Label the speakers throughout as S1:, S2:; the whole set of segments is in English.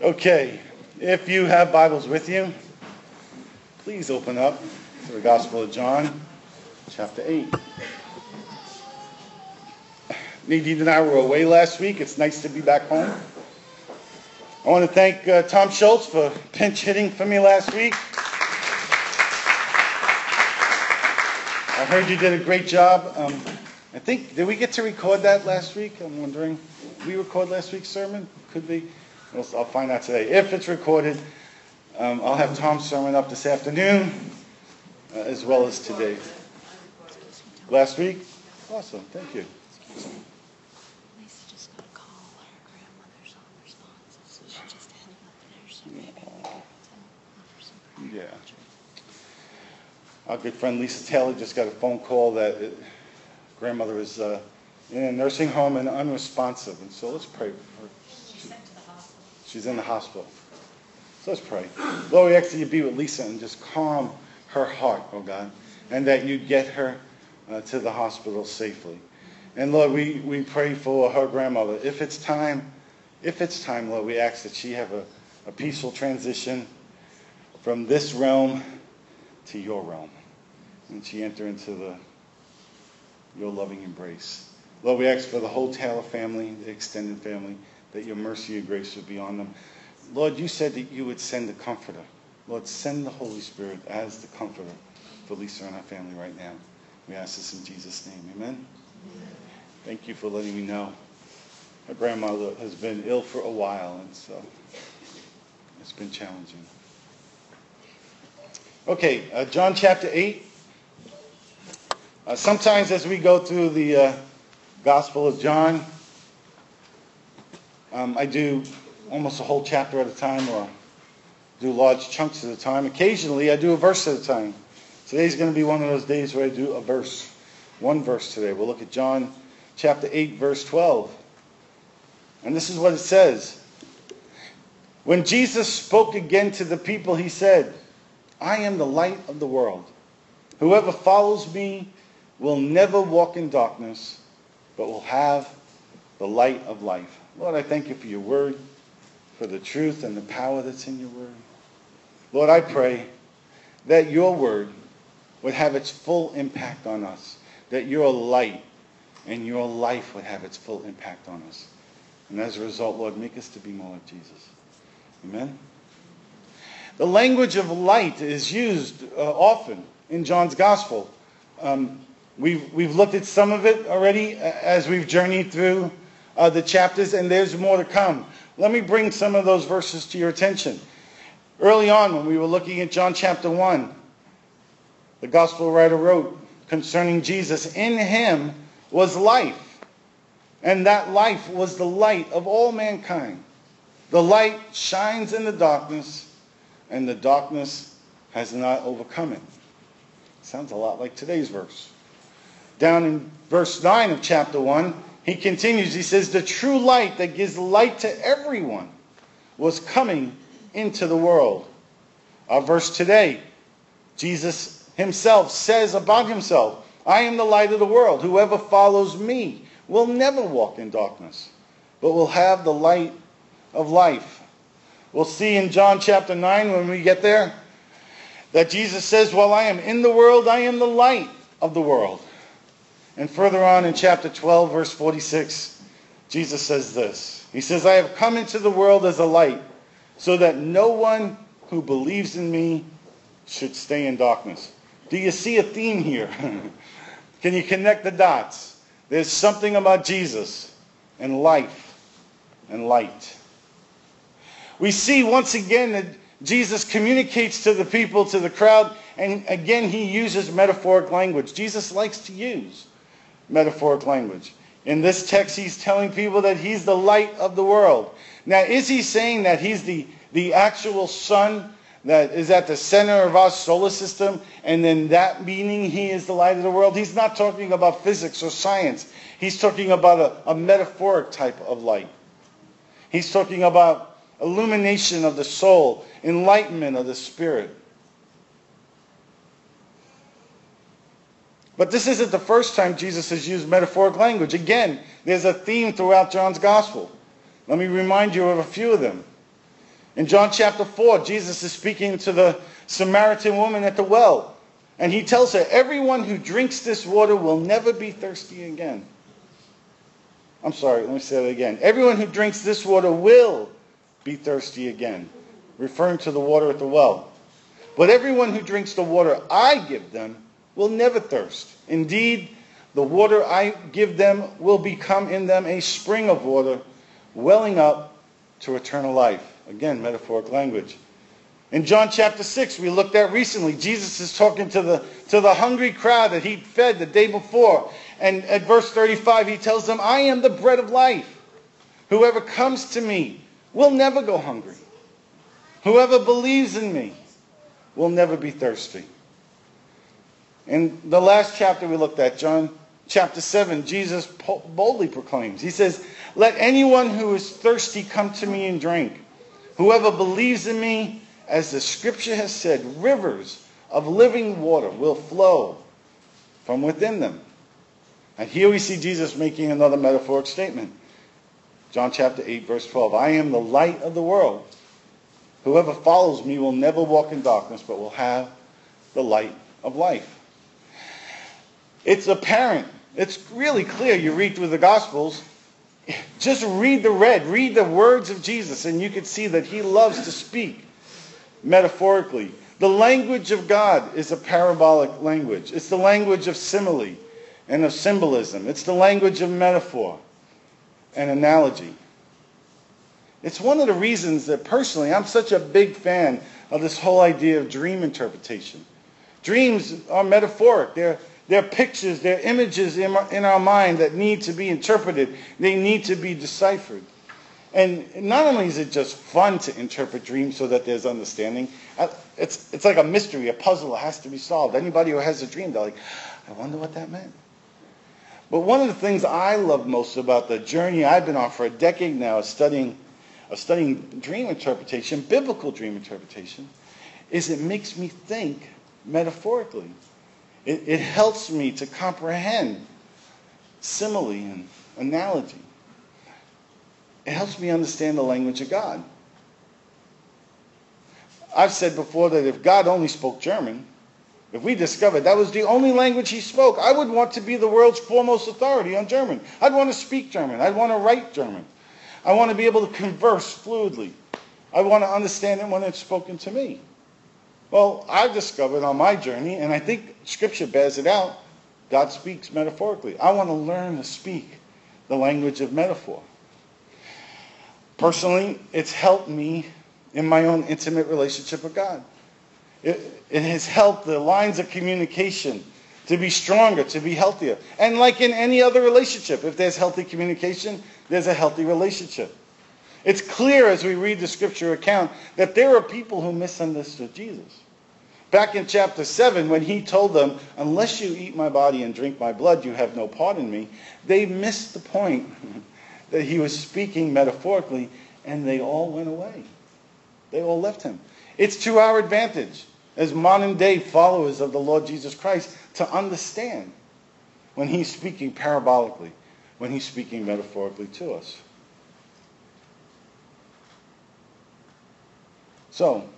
S1: Okay, if you have Bibles with you, please open up to the Gospel of John, chapter 8. Nadine and I were away last week. It's nice to be back home. I want to thank uh, Tom Schultz for pinch hitting for me last week. I heard you did a great job. Um, I think, did we get to record that last week? I'm wondering. Did we record last week's sermon? Could be. Well, I'll find out today. If it's recorded, um, I'll have Tom's sermon up this afternoon uh, as well as today. Last week? Awesome. Thank you.
S2: Lisa just got a call. Her grandmother's on responses, so just headed up there. So maybe we could offer some prayer.
S1: Yeah. Our good friend Lisa Taylor just got a phone call that uh, grandmother is uh, in a nursing home and unresponsive. And so let's pray for her. She's in the hospital. So let's pray. Lord, we ask that you be with Lisa and just calm her heart, oh God, and that you get her uh, to the hospital safely. And Lord, we, we pray for her grandmother. If it's time, if it's time, Lord, we ask that she have a, a peaceful transition from this realm to your realm. And she enter into the your loving embrace. Lord, we ask for the whole Taylor family, the extended family, that your mercy and grace would be on them. Lord, you said that you would send the comforter. Lord, send the Holy Spirit as the comforter for Lisa and our family right now. We ask this in Jesus' name. Amen. Thank you for letting me know. My grandmother has been ill for a while, and so it's been challenging. Okay, uh, John chapter 8. Uh, sometimes as we go through the uh, Gospel of John, um, I do almost a whole chapter at a time or do large chunks at a time. Occasionally, I do a verse at a time. Today's going to be one of those days where I do a verse. One verse today. We'll look at John chapter 8, verse 12. And this is what it says. When Jesus spoke again to the people, he said, I am the light of the world. Whoever follows me will never walk in darkness, but will have the light of life. Lord, I thank you for your word, for the truth and the power that's in your word. Lord, I pray that your word would have its full impact on us, that your light and your life would have its full impact on us. And as a result, Lord, make us to be more like Jesus. Amen. The language of light is used uh, often in John's gospel. Um, we've, we've looked at some of it already uh, as we've journeyed through uh, the chapters, and there's more to come. Let me bring some of those verses to your attention. Early on, when we were looking at John chapter 1, the gospel writer wrote concerning Jesus, In him was life, and that life was the light of all mankind. The light shines in the darkness and the darkness has not overcome it. Sounds a lot like today's verse. Down in verse 9 of chapter 1, he continues, he says, The true light that gives light to everyone was coming into the world. Our verse today, Jesus himself says about himself, I am the light of the world. Whoever follows me will never walk in darkness, but will have the light of life. We'll see in John chapter 9 when we get there that Jesus says, While I am in the world, I am the light of the world. And further on in chapter 12, verse 46, Jesus says this He says, I have come into the world as a light, so that no one who believes in me should stay in darkness. Do you see a theme here? Can you connect the dots? There's something about Jesus and life and light. We see once again that Jesus communicates to the people, to the crowd, and again he uses metaphoric language. Jesus likes to use metaphoric language. In this text, he's telling people that he's the light of the world. Now, is he saying that he's the, the actual sun that is at the center of our solar system, and then that meaning he is the light of the world? He's not talking about physics or science. He's talking about a, a metaphoric type of light. He's talking about illumination of the soul, enlightenment of the spirit. But this isn't the first time Jesus has used metaphoric language. Again, there's a theme throughout John's gospel. Let me remind you of a few of them. In John chapter 4, Jesus is speaking to the Samaritan woman at the well. And he tells her, Everyone who drinks this water will never be thirsty again. I'm sorry, let me say that again. Everyone who drinks this water will be thirsty again, referring to the water at the well. But everyone who drinks the water I give them will never thirst. Indeed, the water I give them will become in them a spring of water welling up to eternal life. Again, metaphoric language. In John chapter 6, we looked at recently, Jesus is talking to the, to the hungry crowd that he fed the day before. And at verse 35, he tells them, I am the bread of life. Whoever comes to me will never go hungry. Whoever believes in me will never be thirsty. In the last chapter we looked at, John chapter 7, Jesus boldly proclaims, He says, Let anyone who is thirsty come to me and drink. Whoever believes in me, as the scripture has said, rivers of living water will flow from within them. And here we see Jesus making another metaphoric statement. John chapter 8, verse 12. I am the light of the world. Whoever follows me will never walk in darkness, but will have the light of life. It's apparent. It's really clear. You read through the Gospels. Just read the red. Read the words of Jesus, and you can see that he loves to speak metaphorically. The language of God is a parabolic language. It's the language of simile and of symbolism. It's the language of metaphor and analogy. It's one of the reasons that personally I'm such a big fan of this whole idea of dream interpretation. Dreams are metaphoric. They're, they're pictures, they're images in our, in our mind that need to be interpreted. They need to be deciphered. And not only is it just fun to interpret dreams so that there's understanding, uh, it's, it's like a mystery, a puzzle that has to be solved. Anybody who has a dream, they're like, I wonder what that meant. But one of the things I love most about the journey I've been on for a decade now, studying, studying dream interpretation, biblical dream interpretation, is it makes me think metaphorically. It, it helps me to comprehend simile and analogy. It helps me understand the language of God. I've said before that if God only spoke German, if we discovered that was the only language he spoke, I would want to be the world's foremost authority on German. I'd want to speak German. I'd want to write German. I want to be able to converse fluidly. I want to understand it when it's spoken to me. Well, I've discovered on my journey, and I think Scripture bears it out, God speaks metaphorically. I want to learn to speak the language of metaphor. Personally, it's helped me in my own intimate relationship with God. It, it has helped the lines of communication to be stronger, to be healthier. And like in any other relationship, if there's healthy communication, there's a healthy relationship. It's clear as we read the scripture account that there are people who misunderstood Jesus. Back in chapter 7, when he told them, Unless you eat my body and drink my blood, you have no part in me, they missed the point that he was speaking metaphorically, and they all went away. They all left him. It's to our advantage as modern day followers of the Lord Jesus Christ to understand when he's speaking parabolically, when he's speaking metaphorically to us. So,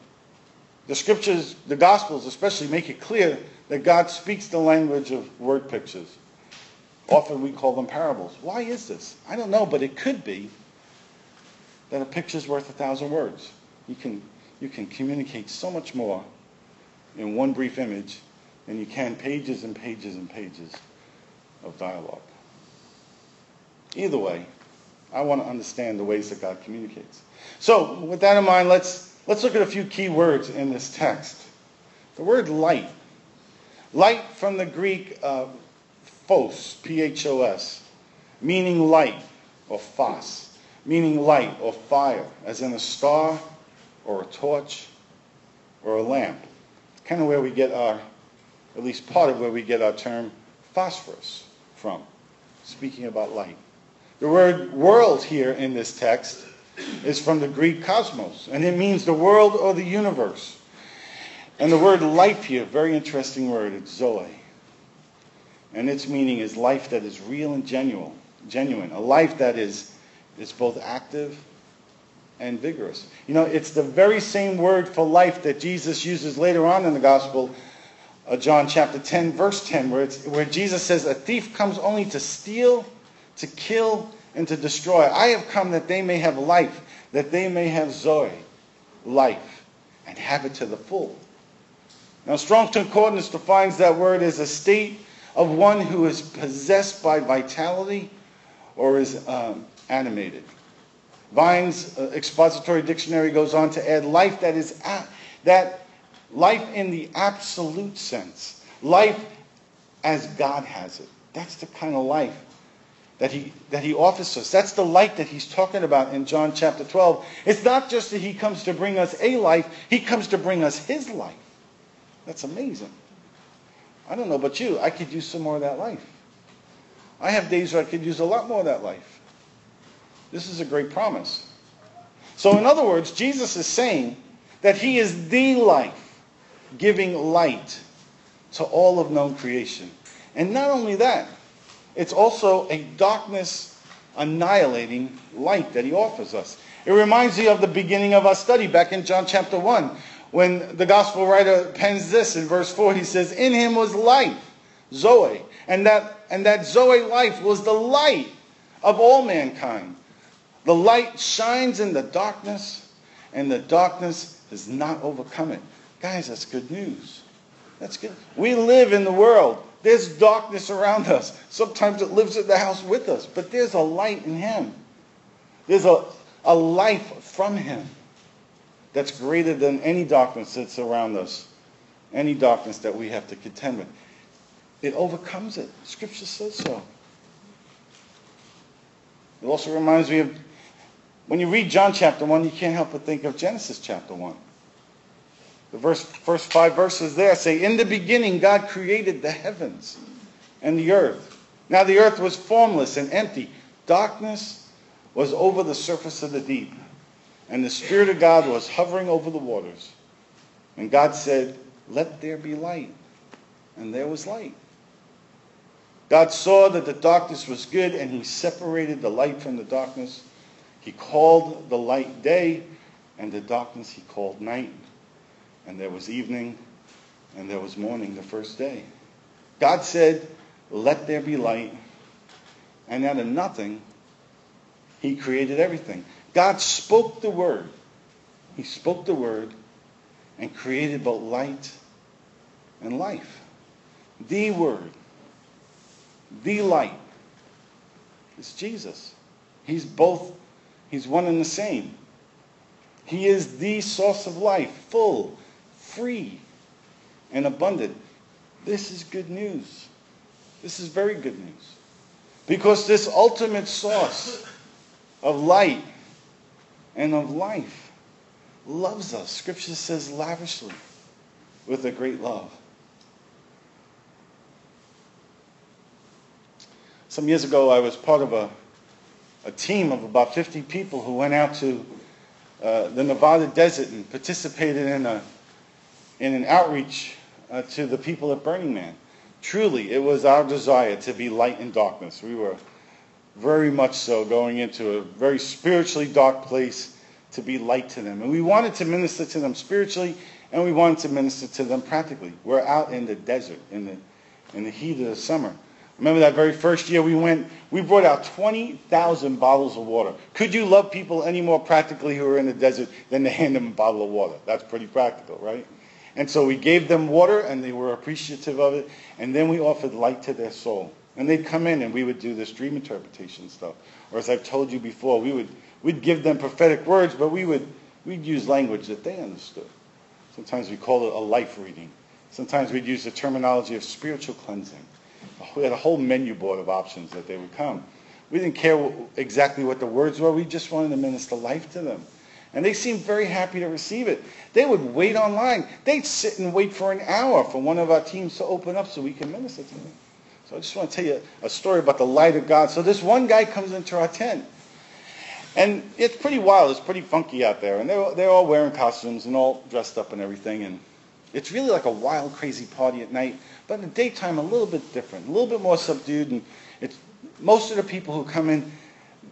S1: the scriptures, the gospels especially, make it clear that God speaks the language of word pictures. Often we call them parables. Why is this? I don't know, but it could be that a picture's worth a thousand words. You can you can communicate so much more in one brief image than you can pages and pages and pages of dialogue. Either way, I want to understand the ways that God communicates. So, with that in mind, let's, let's look at a few key words in this text. The word light. Light from the Greek uh, phos, P-H-O-S, meaning light, or phos, meaning light or fire, as in a star or a torch or a lamp. Kind of where we get our, at least part of where we get our term phosphorus from, speaking about light. The word world here in this text is from the Greek cosmos, and it means the world or the universe. And the word life here, very interesting word, it's zoe. And its meaning is life that is real and genuine, genuine, a life that is, is both active and vigorous. You know, it's the very same word for life that Jesus uses later on in the Gospel, uh, John chapter 10, verse 10, where, it's, where Jesus says, A thief comes only to steal, to kill, and to destroy. I have come that they may have life, that they may have Zoe, life, and have it to the full. Now, Strong's Concordance defines that word as a state of one who is possessed by vitality or is um, animated. Vine's uh, expository dictionary goes on to add life that is a- that life in the absolute sense, life as God has it. That's the kind of life that he that he offers us. That's the light that he's talking about in John chapter 12. It's not just that he comes to bring us a life, he comes to bring us his life. That's amazing. I don't know about you, I could use some more of that life. I have days where I could use a lot more of that life. This is a great promise. So, in other words, Jesus is saying that he is the life, giving light to all of known creation. And not only that, it's also a darkness annihilating light that he offers us. It reminds me of the beginning of our study back in John chapter 1 when the gospel writer pens this in verse 4 he says in him was life zoe and that and that zoe life was the light of all mankind. The light shines in the darkness and the darkness has not overcome it. Guys that's good news. That's good. We live in the world there's darkness around us sometimes it lives in the house with us but there's a light in him there's a, a life from him that's greater than any darkness that's around us, any darkness that we have to contend with. It overcomes it. Scripture says so. It also reminds me of when you read John chapter 1, you can't help but think of Genesis chapter 1. The verse, first five verses there say, In the beginning, God created the heavens and the earth. Now the earth was formless and empty. Darkness was over the surface of the deep and the Spirit of God was hovering over the waters. And God said, Let there be light. And there was light. God saw that the darkness was good, and he separated the light from the darkness. He called the light day, and the darkness he called night. And there was evening, and there was morning the first day. God said, Let there be light. And out of nothing, he created everything. God spoke the word. He spoke the word and created both light and life. The word, the light is Jesus. He's both, he's one and the same. He is the source of life, full, free, and abundant. This is good news. This is very good news. Because this ultimate source of light and of life loves us. Scripture says lavishly with a great love. Some years ago, I was part of a, a team of about 50 people who went out to uh, the Nevada desert and participated in, a, in an outreach uh, to the people at Burning Man. Truly, it was our desire to be light in darkness. We were very much so going into a very spiritually dark place to be light to them. And we wanted to minister to them spiritually and we wanted to minister to them practically. We're out in the desert in the, in the heat of the summer. Remember that very first year we went, we brought out 20,000 bottles of water. Could you love people any more practically who are in the desert than to hand them a bottle of water? That's pretty practical, right? And so we gave them water and they were appreciative of it. And then we offered light to their soul. And they'd come in and we would do this dream interpretation stuff. Or as I've told you before, we would we'd give them prophetic words, but we would we'd use language that they understood. Sometimes we call it a life reading. Sometimes we'd use the terminology of spiritual cleansing. We had a whole menu board of options that they would come. We didn't care exactly what the words were. We just wanted to minister life to them. And they seemed very happy to receive it. They would wait online. They'd sit and wait for an hour for one of our teams to open up so we can minister to them. So I just want to tell you a story about the light of God. So this one guy comes into our tent. And it's pretty wild. It's pretty funky out there. And they're, they're all wearing costumes and all dressed up and everything. And it's really like a wild, crazy party at night. But in the daytime, a little bit different, a little bit more subdued. And it's, most of the people who come in,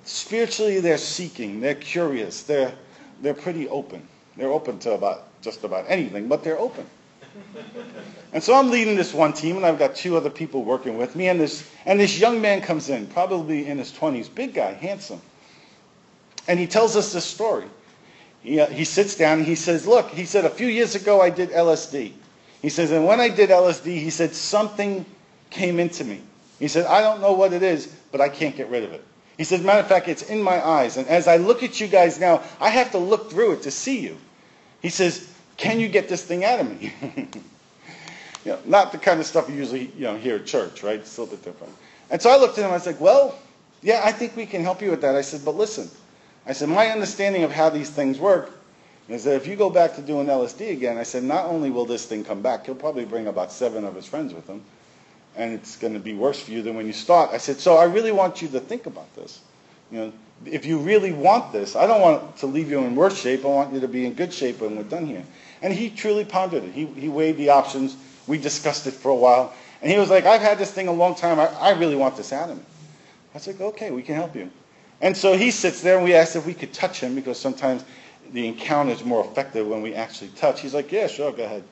S1: spiritually, they're seeking. They're curious. They're, they're pretty open. They're open to about just about anything, but they're open. And so I'm leading this one team, and I've got two other people working with me, and this and this young man comes in, probably in his 20s, big guy, handsome, and he tells us this story. He, uh, he sits down and he says, "Look," he said, "a few years ago I did LSD." He says, "and when I did LSD, he said something came into me. He said, I don't know what it is, but I can't get rid of it." He says, "Matter of fact, it's in my eyes, and as I look at you guys now, I have to look through it to see you." He says, "Can you get this thing out of me?" you know, not the kind of stuff you usually you know hear at church, right? It's a little bit different. And so I looked at him. I was like, "Well, yeah, I think we can help you with that." I said, "But listen," I said, "My understanding of how these things work is that if you go back to doing LSD again, I said, not only will this thing come back, he'll probably bring about seven of his friends with him, and it's going to be worse for you than when you start." I said, "So I really want you to think about this. You know, if you really want this, I don't want to leave you in worse shape. I want you to be in good shape when we're done here." And he truly pondered it. He, he weighed the options. We discussed it for a while. And he was like, I've had this thing a long time. I, I really want this out of me. I was like, okay, we can help you. And so he sits there and we asked if we could touch him because sometimes the encounter is more effective when we actually touch. He's like, yeah, sure, go ahead.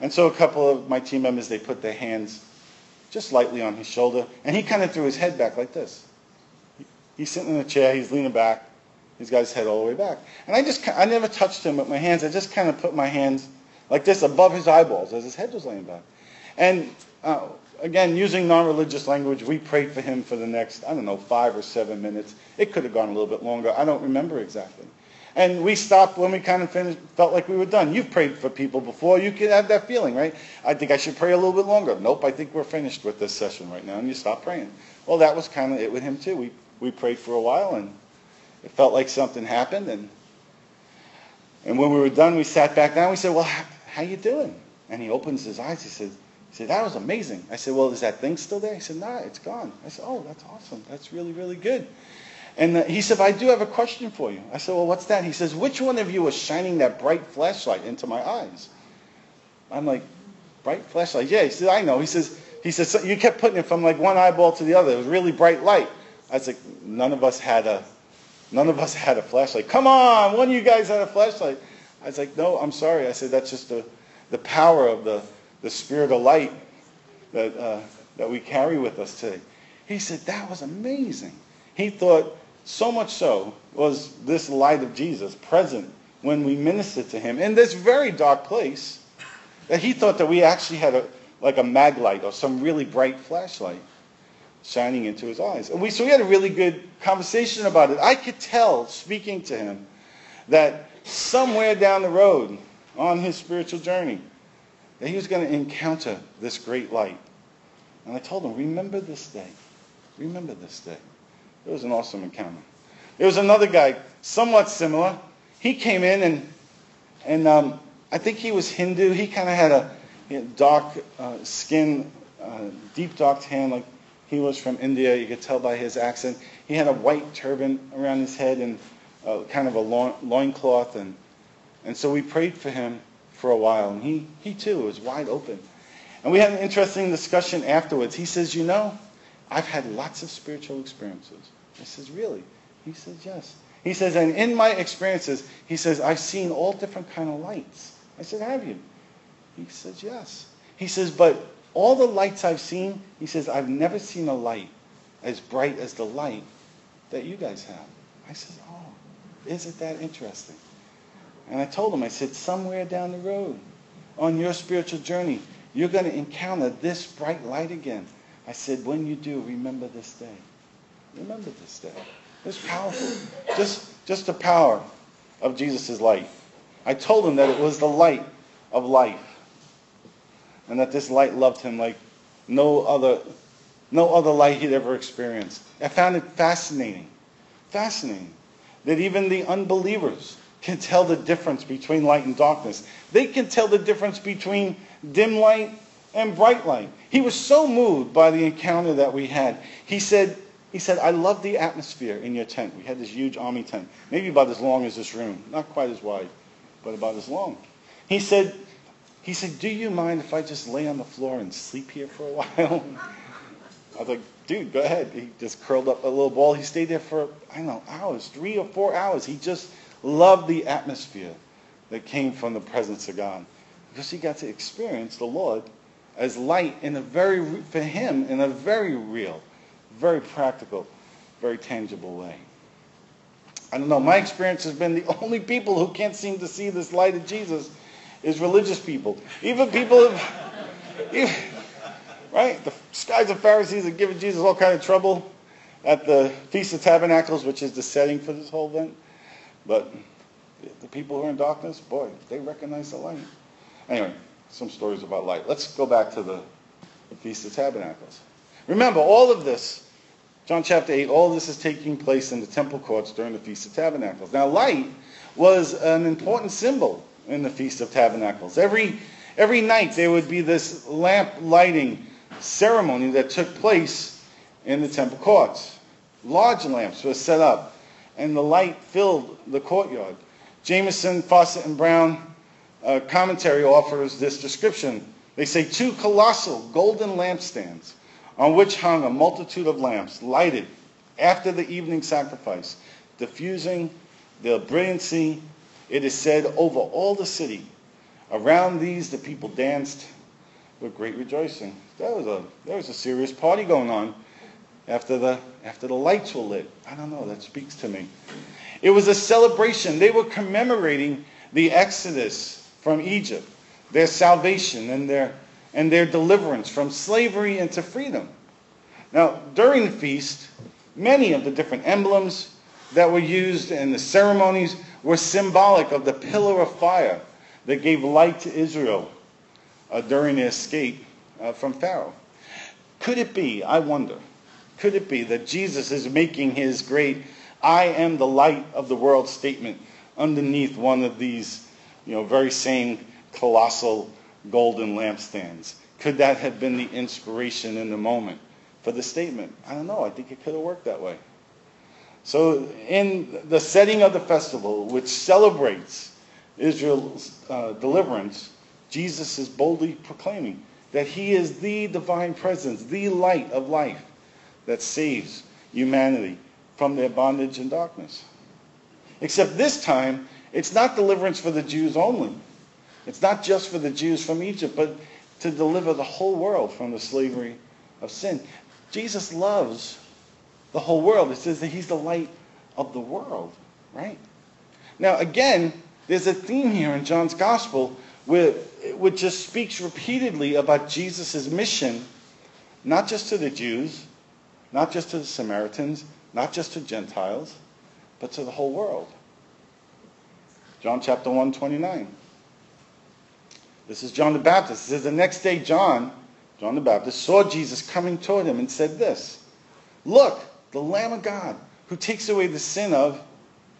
S1: And so a couple of my team members, they put their hands just lightly on his shoulder. And he kind of threw his head back like this. He's sitting in a chair. He's leaning back. He's got his head all the way back. And I just, I never touched him with my hands. I just kind of put my hands like this above his eyeballs as his head was laying back. And uh, again, using non-religious language, we prayed for him for the next, I don't know, five or seven minutes. It could have gone a little bit longer. I don't remember exactly. And we stopped when we kind of finished, felt like we were done. You've prayed for people before. You can have that feeling, right? I think I should pray a little bit longer. Nope, I think we're finished with this session right now. And you stop praying. Well, that was kind of it with him, too. We, we prayed for a while, and it felt like something happened. And, and when we were done, we sat back down. We said, well, how, how you doing? And he opens his eyes. He said, he said, that was amazing. I said, well, is that thing still there? He said, nah, it's gone. I said, oh, that's awesome. That's really, really good. And uh, he said, I do have a question for you. I said, well, what's that? He says, which one of you was shining that bright flashlight into my eyes? I'm like, bright flashlight? Yeah. He said, I know. He says, he says, so you kept putting it from like one eyeball to the other. It was really bright light. I was like, none of us had a, none of us had a flashlight. Come on, one of you guys had a flashlight. I was like, no, I'm sorry. I said, that's just the, the power of the, the spirit of light that, uh, that we carry with us today. He said, that was amazing. He thought, so much so was this light of Jesus present when we ministered to him in this very dark place that he thought that we actually had a, like a mag light or some really bright flashlight shining into his eyes. And we, so we had a really good conversation about it. I could tell, speaking to him, that somewhere down the road on his spiritual journey, that he was going to encounter this great light. And I told him, remember this day. Remember this day. It was an awesome encounter. There was another guy, somewhat similar. He came in and, and um, I think he was Hindu. He kind of had a dark uh, skin, uh, deep dark tan, like he was from India. You could tell by his accent. He had a white turban around his head and uh, kind of a loin, loincloth. And, and so we prayed for him for a while. And he, he too was wide open. And we had an interesting discussion afterwards. He says, you know, I've had lots of spiritual experiences. I says, really? He says, yes. He says, and in my experiences, he says, I've seen all different kind of lights. I said, have you? He says, yes. He says, but all the lights I've seen, he says, I've never seen a light as bright as the light that you guys have. I said, oh, isn't that interesting? And I told him, I said, somewhere down the road on your spiritual journey, you're going to encounter this bright light again. I said, when you do, remember this day. Remember this day. It's powerful. Just, just the power of Jesus' light. I told him that it was the light of life and that this light loved him like no other, no other light he'd ever experienced. I found it fascinating, fascinating, that even the unbelievers can tell the difference between light and darkness. They can tell the difference between dim light and bright light. He was so moved by the encounter that we had. He said, he said, I love the atmosphere in your tent. We had this huge army tent, maybe about as long as this room, not quite as wide, but about as long. He said, he said, do you mind if I just lay on the floor and sleep here for a while? I was like, dude, go ahead. He just curled up a little ball. He stayed there for, I don't know, hours, three or four hours. He just loved the atmosphere that came from the presence of God because he got to experience the Lord as light in a very, for him, in a very real, very practical, very tangible way. I don't know, my experience has been the only people who can't seem to see this light of Jesus is religious people. Even people, even, right? The scribes and Pharisees are giving Jesus all kind of trouble at the Feast of Tabernacles, which is the setting for this whole event. But the people who are in darkness, boy, they recognize the light. Anyway, some stories about light. Let's go back to the Feast of Tabernacles. Remember, all of this, John chapter 8, all this is taking place in the temple courts during the Feast of Tabernacles. Now, light was an important symbol in the Feast of Tabernacles. Every, every night there would be this lamp lighting ceremony that took place in the temple courts. Large lamps were set up, and the light filled the courtyard. Jamieson, Fausset, and Brown uh, commentary offers this description. They say two colossal golden lampstands on which hung a multitude of lamps lighted after the evening sacrifice, diffusing the brilliancy, it is said, over all the city. Around these the people danced with great rejoicing. There was a, there was a serious party going on after the, after the lights were lit. I don't know, that speaks to me. It was a celebration. They were commemorating the Exodus from Egypt, their salvation and their, and their deliverance from slavery into freedom. Now, during the feast, many of the different emblems that were used in the ceremonies were symbolic of the pillar of fire that gave light to Israel uh, during their escape uh, from Pharaoh. Could it be, I wonder, could it be that Jesus is making his great I am the light of the world statement underneath one of these, you know, very same colossal golden lampstands? Could that have been the inspiration in the moment for the statement? I don't know. I think it could have worked that way. So, in the setting of the festival, which celebrates Israel's uh, deliverance, Jesus is boldly proclaiming that he is the divine presence, the light of life that saves humanity from their bondage and darkness. Except this time, it's not deliverance for the Jews only. It's not just for the Jews from Egypt, but to deliver the whole world from the slavery of sin. Jesus loves the whole world. It says that he's the light of the world, right? Now, again, there's a theme here in John's gospel which just speaks repeatedly about Jesus' mission, not just to the Jews, not just to the Samaritans, not just to Gentiles, but to the whole world. John chapter 1, 29. This is John the Baptist. It says, The next day, John, John the Baptist, saw Jesus coming toward him and said this Look, the Lamb of God, who takes away the sin of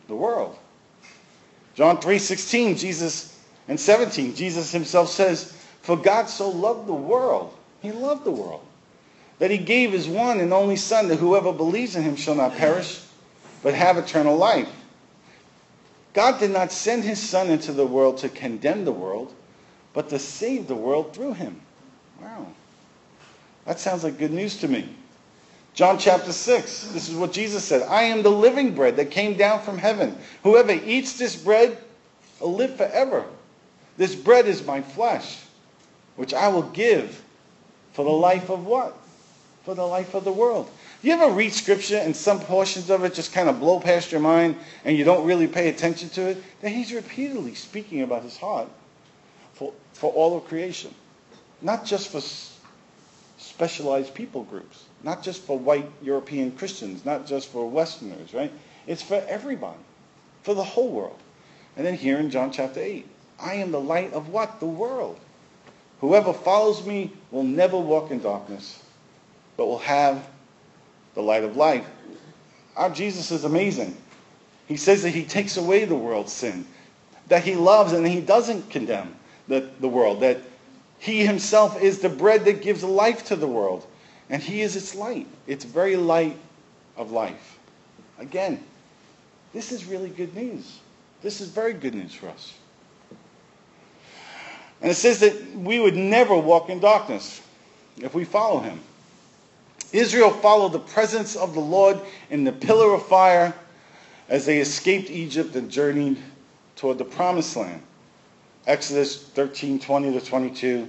S1: the world. John 3:16, Jesus and 17, Jesus himself says, "For God so loved the world, he loved the world, that he gave his one and only Son, that whoever believes in him shall not perish, but have eternal life. God did not send his Son into the world to condemn the world, but to save the world through him. Wow. That sounds like good news to me. John chapter 6, this is what Jesus said I am the living bread that came down from heaven. Whoever eats this bread will live forever. This bread is my flesh, which I will give for the life of what? for the life of the world. You ever read scripture and some portions of it just kind of blow past your mind and you don't really pay attention to it? Then he's repeatedly speaking about his heart for, for all of creation. Not just for specialized people groups, not just for white European Christians, not just for Westerners, right? It's for everybody, for the whole world. And then here in John chapter 8, I am the light of what? The world. Whoever follows me will never walk in darkness, but will have the light of life. Our Jesus is amazing. He says that he takes away the world's sin, that he loves and he doesn't condemn the, the world, that he himself is the bread that gives life to the world, and he is its light, its very light of life. Again, this is really good news. This is very good news for us. And it says that we would never walk in darkness if we follow him. Israel followed the presence of the Lord in the pillar of fire as they escaped Egypt and journeyed toward the promised land. Exodus 13:20 to 22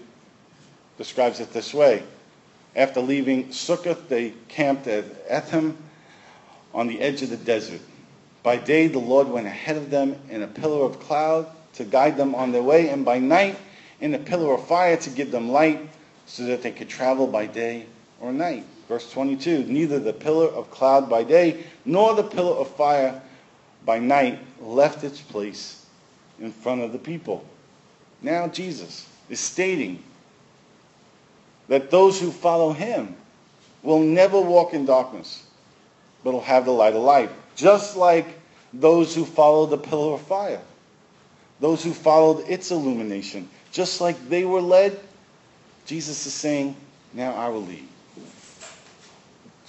S1: describes it this way. After leaving Succoth, they camped at Etham on the edge of the desert. By day, the Lord went ahead of them in a pillar of cloud to guide them on their way, and by night, in a pillar of fire to give them light so that they could travel by day or night. Verse 22 Neither the pillar of cloud by day nor the pillar of fire by night left its place in front of the people. Now, Jesus is stating that those who follow him will never walk in darkness, but will have the light of life, just like those who follow the pillar of fire, those who followed its illumination, just like they were led. Jesus is saying, now I will lead.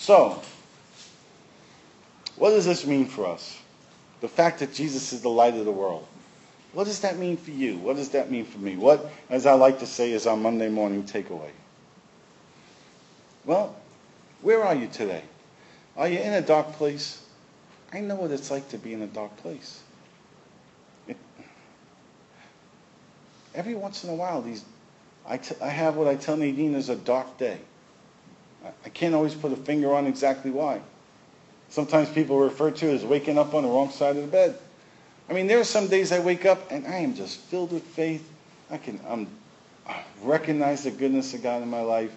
S1: So, what does this mean for us? The fact that Jesus is the light of the world. What does that mean for you? What does that mean for me? What, as I like to say, is our Monday morning takeaway? Well, where are you today? Are you in a dark place? I know what it's like to be in a dark place. Every once in a while, these, I, t- I have what I tell Nadine is a dark day. I, can't always put a finger on exactly why. Sometimes people refer to it as waking up on the wrong side of the bed. I mean, there are some days I wake up and I am just filled with faith. I can I'm, I recognize the goodness of God in my life,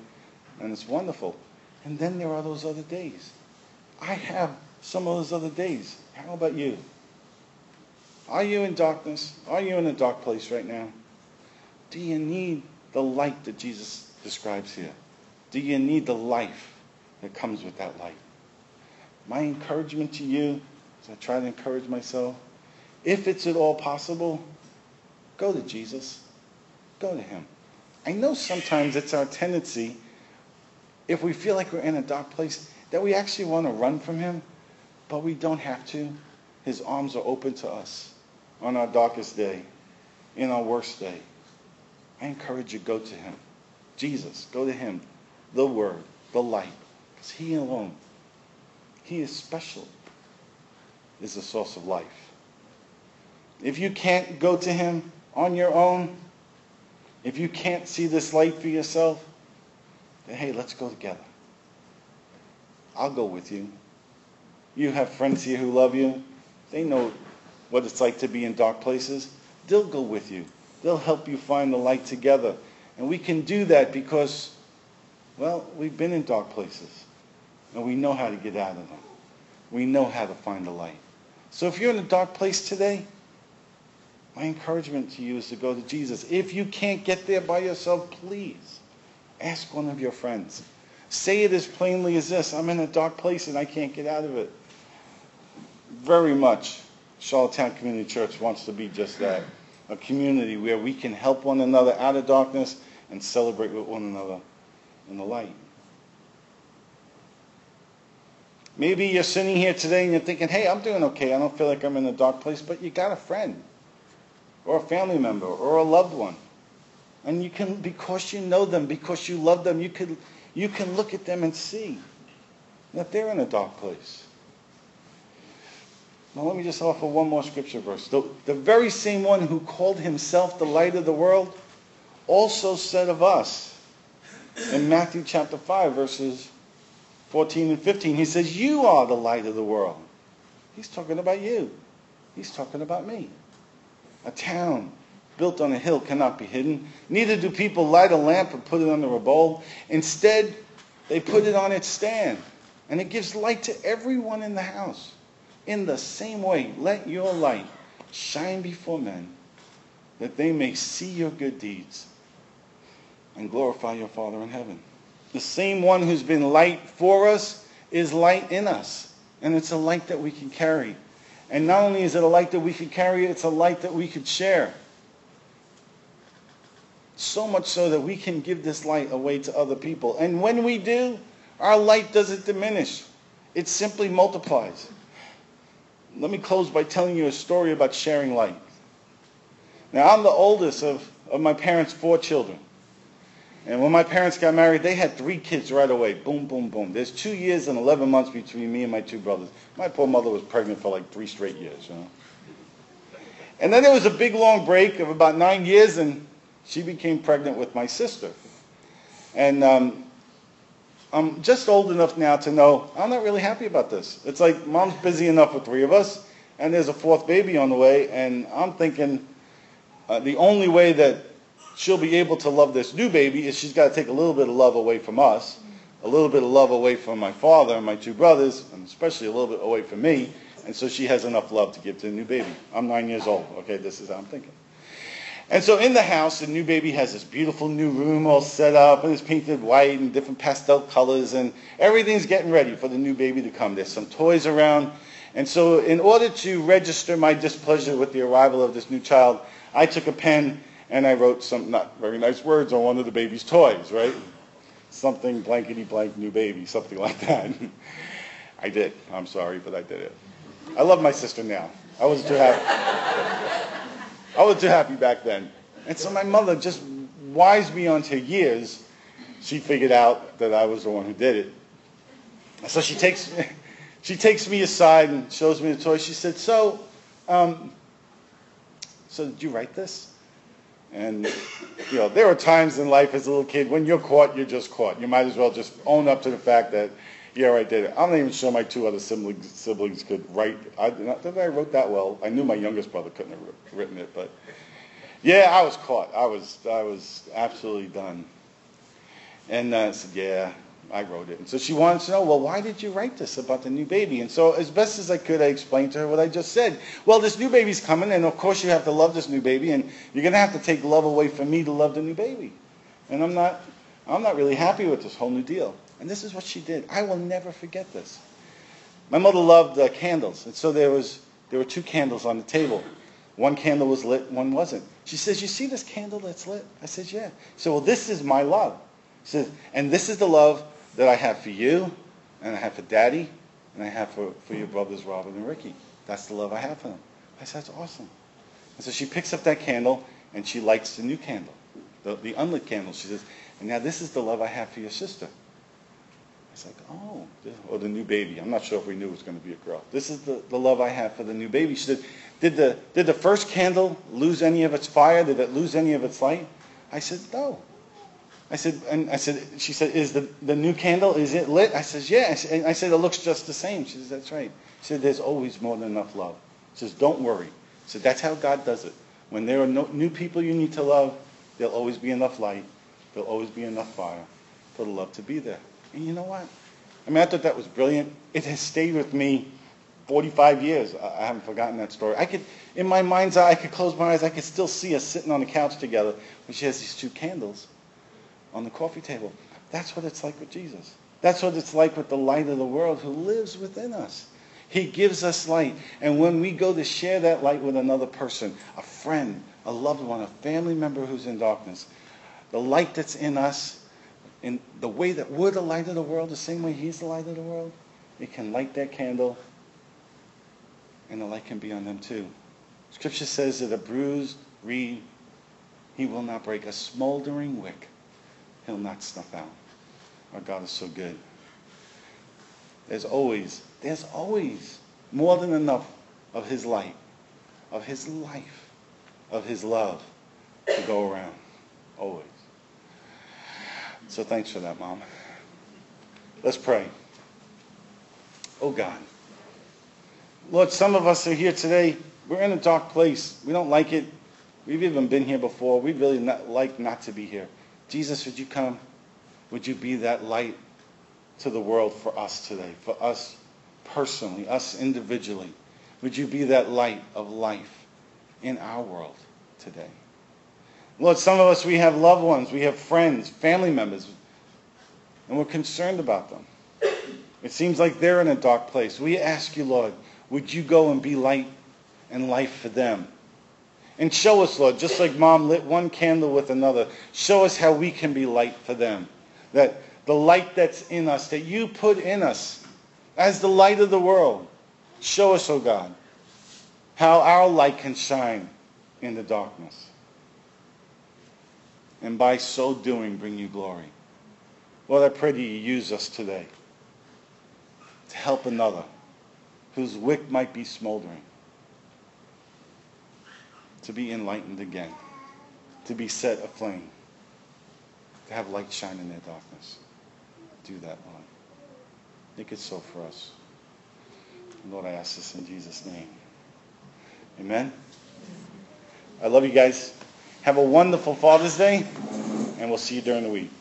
S1: and it's wonderful. And then there are those other days. I have some of those other days. How about you? Are you in darkness? Are you in a dark place right now? Do you need the light that Jesus describes here? Do you need the life that comes with that light? My encouragement to you, as I try to encourage myself, if it's at all possible, go to Jesus. Go to him. I know sometimes it's our tendency, if we feel like we're in a dark place, that we actually want to run from him, but we don't have to. His arms are open to us on our darkest day, in our worst day. I encourage you, go to him. Jesus, go to him. The Word, the light. Because he alone, he is special, is the source of life. If you can't go to him on your own, if you can't see this light for yourself, then hey, let's go together. I'll go with you. You have friends here who love you. They know what it's like to be in dark places. They'll go with you. They'll help you find the light together. And we can do that because, well, we've been in dark places. And we know how to get out of them. We know how to find the light. So if you're in a dark place today, my encouragement to you is to go to Jesus. If you can't get there by yourself, please ask one of your friends. Say it as plainly as this I'm in a dark place and I can't get out of it. Very much, Charlottetown Community Church wants to be just that a community where we can help one another out of darkness and celebrate with one another in the light. Maybe you're sitting here today and you're thinking, hey, I'm doing okay. I don't feel like I'm in a dark place, but you got a friend or a family member or a loved one. And you can, because you know them, because you love them, you can, you can look at them and see that they're in a dark place. Now, let me just offer one more scripture verse. The, the very same one who called himself the light of the world also said of us in Matthew chapter 5, verses 14 and 15, he says, You are the light of the world. He's talking about you. He's talking about me. A town built on a hill cannot be hidden. Neither do people light a lamp and put it under a bowl. Instead, they put it on its stand, and it gives light to everyone in the house. In the same way, let your light shine before men, that they may see your good deeds and glorify your Father in heaven. The same one who's been light for us is light in us, and it's a light that we can carry. And not only is it a light that we can carry, it's a light that we could share. So much so that we can give this light away to other people. And when we do, our light doesn't diminish. It simply multiplies. Let me close by telling you a story about sharing light. Now, I'm the oldest of, of my parents' four children. And when my parents got married, they had three kids right away. Boom, boom, boom. There's two years and 11 months between me and my two brothers. My poor mother was pregnant for like three straight years, you know. And then there was a big long break of about nine years, and she became pregnant with my sister. And um, I'm just old enough now to know I'm not really happy about this. It's like mom's busy enough with three of us, and there's a fourth baby on the way, and I'm thinking uh, the only way that she'll be able to love this new baby is she's got to take a little bit of love away from us, a little bit of love away from my father and my two brothers, and especially a little bit away from me, and so she has enough love to give to the new baby. I'm nine years old. Okay, this is how I'm thinking. And so in the house, the new baby has this beautiful new room all set up, and it's painted white and different pastel colors, and everything's getting ready for the new baby to come. There's some toys around. And so in order to register my displeasure with the arrival of this new child, I took a pen and I wrote some not very nice words on one of the baby's toys, right? Something blankety blank new baby, something like that. I did. I'm sorry, but I did it. I love my sister now. I was too happy. I was too happy back then. And so my mother, just wise beyond her years, she figured out that I was the one who did it. So she takes, she takes me aside and shows me the toy. She said, "So, um, so did you write this?" And you know, there are times in life as a little kid when you're caught, you're just caught. You might as well just own up to the fact that, yeah, I did it. I'm not even sure my two other siblings, siblings could write. I, not that I wrote that well. I knew my youngest brother couldn't have written it, but yeah, I was caught. I was, I was absolutely done. And uh, I said, yeah, I wrote it. And so she wanted to know, well, why did you write this about the new baby? And so as best as I could, I explained to her what I just said. Well, this new baby's coming, and of course you have to love this new baby, and you're going to have to take love away from me to love the new baby. And I'm not, I'm not really happy with this whole new deal. And this is what she did. I will never forget this. My mother loved uh, candles, and so there was there were two candles on the table. One candle was lit, one wasn't. She says, "You see this candle that's lit?" I said, "Yeah." So, well, this is my love. She says, "And this is the love that I have for you, and I have for Daddy, and I have for, for your brothers Robin and Ricky. That's the love I have for them." I said, "That's awesome." And so she picks up that candle and she lights the new candle, the, the unlit candle. She says, "And now this is the love I have for your sister." It's like, oh, or the new baby. I'm not sure if we knew it was going to be a girl. This is the, the love I have for the new baby. She said, did the, did the first candle lose any of its fire? Did it lose any of its light? I said, no. I said, and I said, she said, is the, the new candle, is it lit? I said, yeah. I said, I said, it looks just the same. She said, that's right. She said, there's always more than enough love. She says, don't worry. So that's how God does it. When there are no, new people you need to love, there'll always be enough light. There'll always be enough fire for the love to be there. And you know what? I mean, I thought that was brilliant. It has stayed with me 45 years. I haven't forgotten that story. I could, in my mind's eye, I could close my eyes. I could still see us sitting on the couch together when she has these two candles on the coffee table. That's what it's like with Jesus. That's what it's like with the light of the world who lives within us. He gives us light. And when we go to share that light with another person, a friend, a loved one, a family member who's in darkness, the light that's in us in the way that we're the light of the world, the same way He's the light of the world, it can light that candle, and the light can be on them too. Scripture says that a bruised reed He will not break, a smoldering wick He'll not snuff out. Our God is so good. There's always, there's always more than enough of His light, of His life, of His love to go around. Always. So thanks for that, Mom. Let's pray. Oh God. Lord, some of us are here today. We're in a dark place. We don't like it. We've even been here before. We really not like not to be here. Jesus, would you come? Would you be that light to the world for us today, for us personally, us individually? Would you be that light of life in our world today? Lord, some of us, we have loved ones, we have friends, family members, and we're concerned about them. It seems like they're in a dark place. We ask you, Lord, would you go and be light and life for them? And show us, Lord, just like mom lit one candle with another, show us how we can be light for them. That the light that's in us, that you put in us as the light of the world, show us, oh God, how our light can shine in the darkness. and by so doing bring you glory. Lord, I pray that you use us today to help another whose wick might be smoldering, to be enlightened again, to be set aflame, to have light shine in their darkness. Do that, Lord. Make it so for us. Lord, I ask this in Jesus' name. Amen. I love you guys. Have a wonderful Father's Day, and we'll see you during the week.